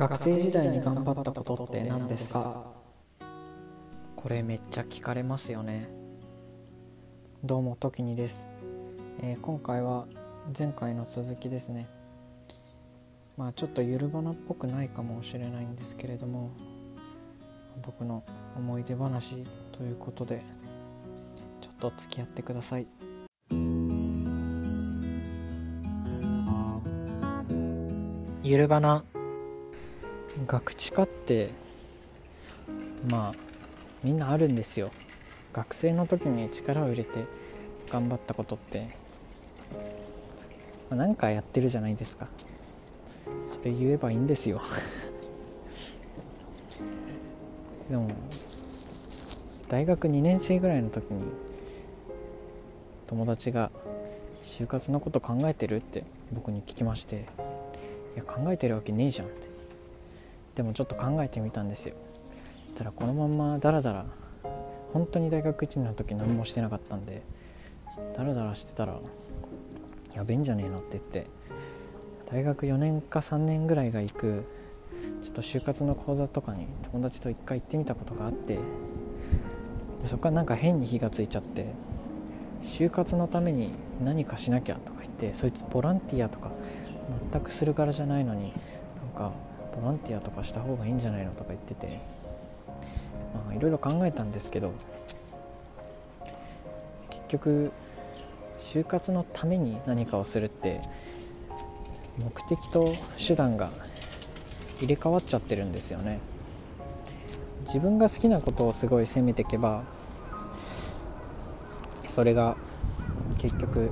学生時代に頑張ったことって何ですか？これめっちゃ聞かれますよね。どうも時にです、えー、今回は前回の続きですね。まあちょっとゆるばなっぽくないかもしれないんですけれども僕の思い出話ということでちょっと付き合ってください。ゆるばな学知化ってまあみんなあるんですよ。学生の時に力を入れて頑張ったことって、まあ、何かやってるじゃないですか。それ言えばいいんですよ。でも大学2年生ぐらいの時に友達が「就活のこと考えてる?」って僕に聞きまして「いや考えてるわけねえじゃん」って。でもちょっと考えてみたんですよ。たらこのままダラダラ本当に大学1年の時何もしてなかったんでダラダラしてたらやべえんじゃねえのって言って大学4年か3年ぐらいが行くちょっと就活の講座とかに友達と一回行ってみたことがあってそこからなんか変に火がついちゃって就活のために何かしなきゃとか言ってそいつボランティアとか全くするからじゃないのになんかボランティアとかした方がいいんじゃないのとか言っててまあいろいろ考えたんですけど結局就活のために何かをするって目的と手段が入れ替わっちゃってるんですよね。自分が好きなことをすごい責めていけばそれが結局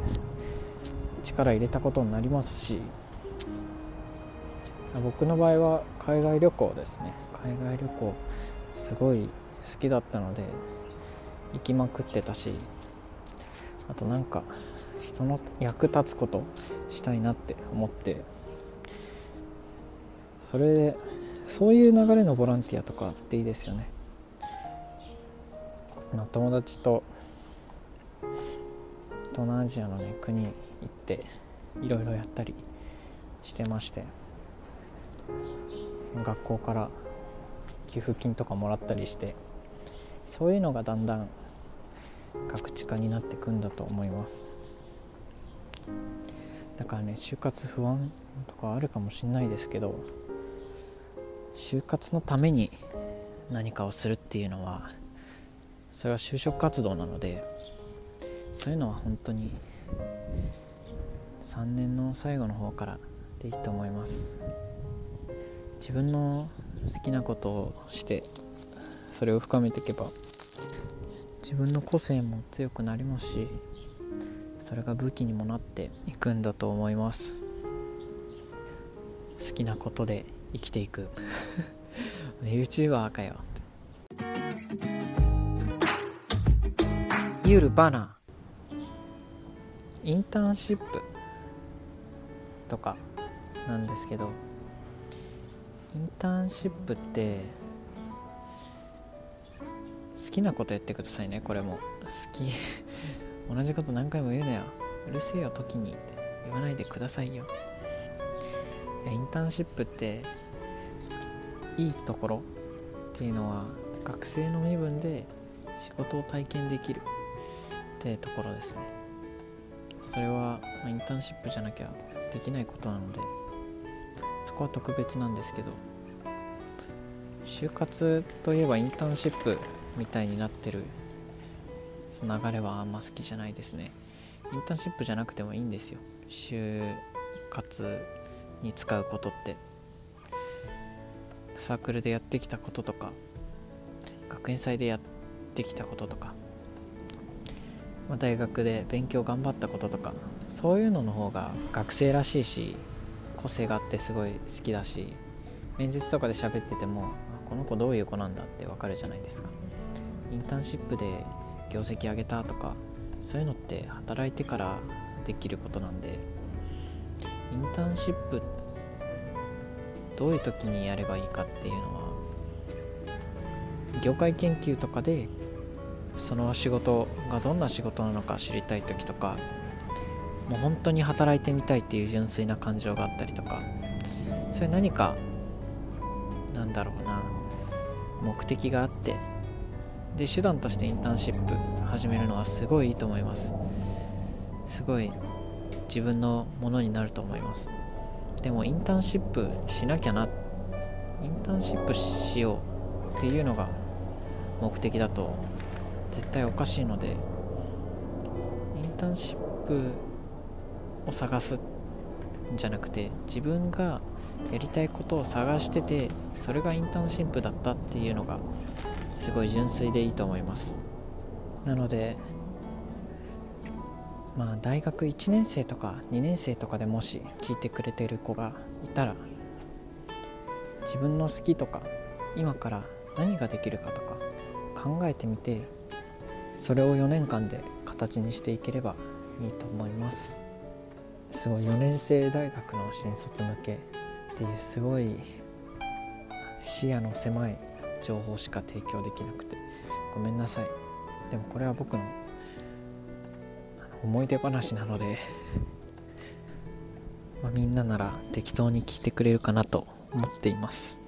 力入れたことになりますし僕の場合は海外旅行ですね。海外旅行すごい好きだったので行きまくってたしあとなんか人の役立つことしたいなって思ってそれでそういう流れのボランティアとかっていいですよね。友達と東南アジアのね国行っていろいろやったりしてまして。学校から給付金とかもらったりしてそういうのがだんだん学知化になってくんだと思いますだからね就活不安とかあるかもしんないですけど就活のために何かをするっていうのはそれは就職活動なのでそういうのは本当に3年の最後の方からでいいと思います。自分の好きなことをしてそれを深めていけば自分の個性も強くなりますしそれが武器にもなっていくんだと思います。好きなことで生きていく。YouTuber かよ。ユルバナインターンシップとかなんですけどインターンシップって好きなことやってくださいねこれも。好き。同じこと何回も言うなよ。うるせえよ時に。言わないでくださいよ。インターンシップっていいところっていうのは学生の身分で仕事を体験できるってところですね。それはインターンシップじゃなきゃできないことなのでそこは特別なんですけど就活といえばインターンシップみたいになってる流れはあんま好きじゃないですね。インターンシップじゃなくてもいいんですよ。就活に使うことって。サークルでやってきたこととか。学園祭でやってきたこととか、ま、大学で勉強頑張ったこととか。そういうのの方が学生らしいし個性があってすごい好きだし。面接とかで喋っててもこの子どういう子なんだってわかるじゃないですか。インターンシップで業績上げたとかそういうのって働いてからできることなんでインターンシップどういう時にやればいいかっていうのは業界研究とかでその仕事がどんな仕事なのか知りたい時とかもう本当に働いてみたいっていう純粋な感情があったりとかそれ何かなんだろうな目的があってで手段としてインターンシップ始めるのはすごいいいと思います。すごい自分のものになると思います。でもインターンシップしなきゃなインターンシップしようっていうのが目的だと絶対おかしいのでインターンシップを探すんじゃなくて自分がやりたいことを探しててそれがインターンシップだったっていうのがすごい純粋でいいと思います。なのでまあ大学1年生とか2年生とかでもし聞いてくれてる子がいたら自分の好きとか今から何ができるかとか考えてみてそれを4年間で形にしていければいいと思います。すごい4年生大学の新卒向けっていうすごい視野の狭い情報しか提供できなくて。ごめんなさい。でもこれは僕の思い出話なので、まあ、みんななら適当に聞いてくれるかなと思っています。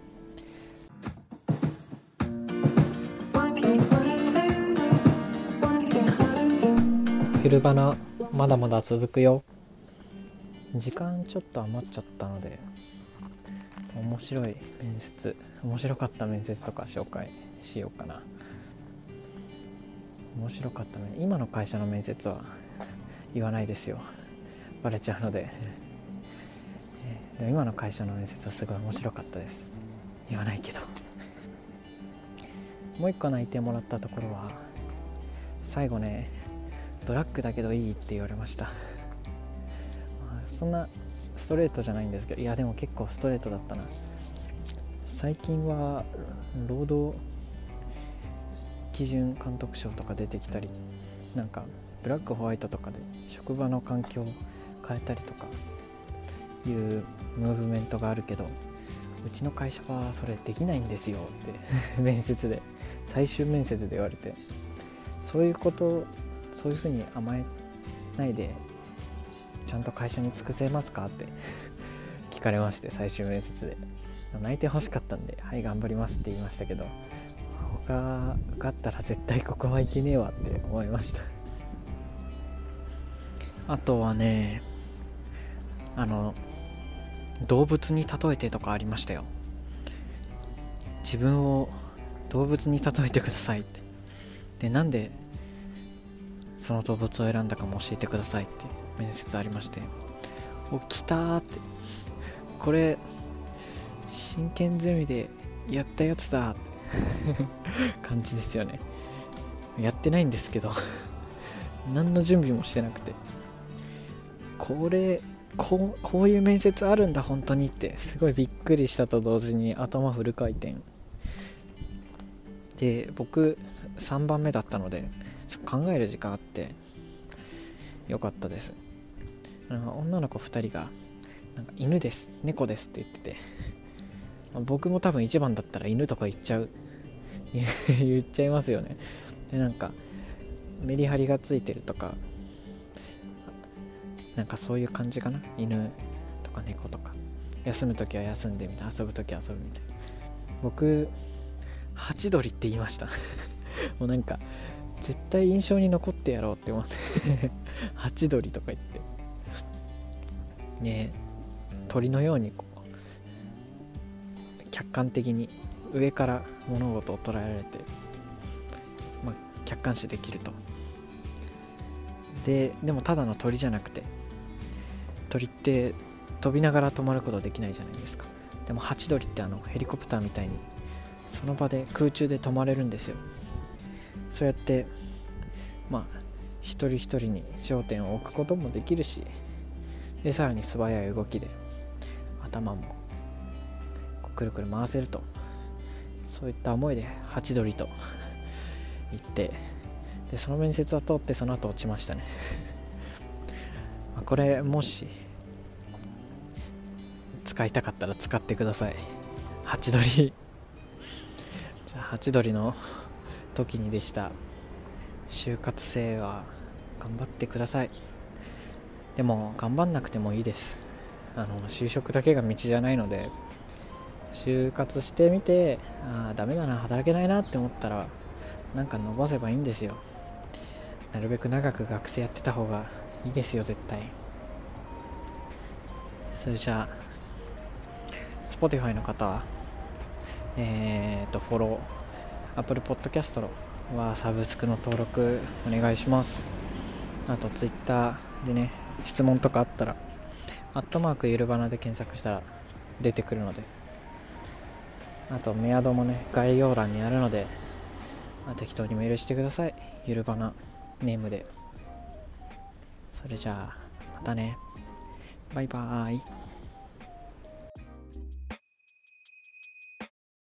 昼バナまだまだ続くよ。時間ちょっと余っちゃったので面白い面接面白かった面接とか紹介しようかな。面白かったね今の会社の面接は言わないですよ。バレちゃうので。で今の会社の面接はすごい面白かったです。言わないけど。もう一個内定もらったところは最後ねブラックだけどいいって言われました、そんなストレートじゃないんですけどいやでも結構ストレートだったな。最近は労働基準監督賞とか出てきたりなんかブラックホワイトとかで職場の環境を変えたりとかいうムーブメントがあるけどうちの会社はそれできないんですよって面接で。最終面接で言われて。そういうことそういうふうに甘えないでちゃんと会社に尽くせますか？って 聞かれまして最終面接で。泣いてほしかったんで「はい頑張ります」って言いましたけど他受かったら絶対ここはいけねえわって思いました。あとはねあの動物に例えてとかありましたよ。自分を動物に例えてくださいって。でなんでその動物を選んだかも教えてくださいって。面接ありましてお来たって。これ真剣ゼミでやったやつだって。感じですよね。やってないんですけど。何の準備もしてなくて。これこうこういう面接あるんだ本当にって。すごいびっくりしたと同時に頭フル回転。で僕3番目だったので考える時間あって。よかったです。の女の子2人がなんか犬です猫ですって言ってて。僕も多分1番だったら犬とか言っちゃう。言っちゃいますよね。でなんかメリハリがついてるとかなんかそういう感じかな。犬とか猫とか。休む時は休んでみたいな遊ぶ時は遊ぶみたいな。僕ハチドリって言いました。もうなんか絶対印象に残ってやろうって思って。ハチドリとか言って。ね鳥のようにこう客観的に上から物事を捉えられて、まあ、客観視できると。ででもただの鳥じゃなくて鳥って飛びながら止まることできないじゃないですか。でもハチドリってあのヘリコプターみたいにその場で空中で止まれるんですよ。そうやってまあ一人一人に焦点を置くこともできるしでさらに素早い動きで頭もくるくる回せると。そういった思いでハチドリと言ってでその面接は通ってその後落ちましたね。これもし使いたかったら使ってください。ハチドリ。じゃあハチドリの時にでした。就活生は頑張ってください。でも頑張んなくてもいいです。あの就職だけが道じゃないので就活してみてああダメだな働けないなって思ったらなんか伸ばせばいいんですよ。なるべく長く学生やってた方がいいですよ絶対。それじゃあ Spotify の方はえー、とフォロー Apple Podcast はサブスクの登録お願いします。あと Twitter でね質問とかあったらアットマークゆるばなで検索したら出てくるので。あとメアドもね概要欄にあるので、まあ、適当にメールしてください。ゆるばなネームで。それじゃあまたね。バイバーイ。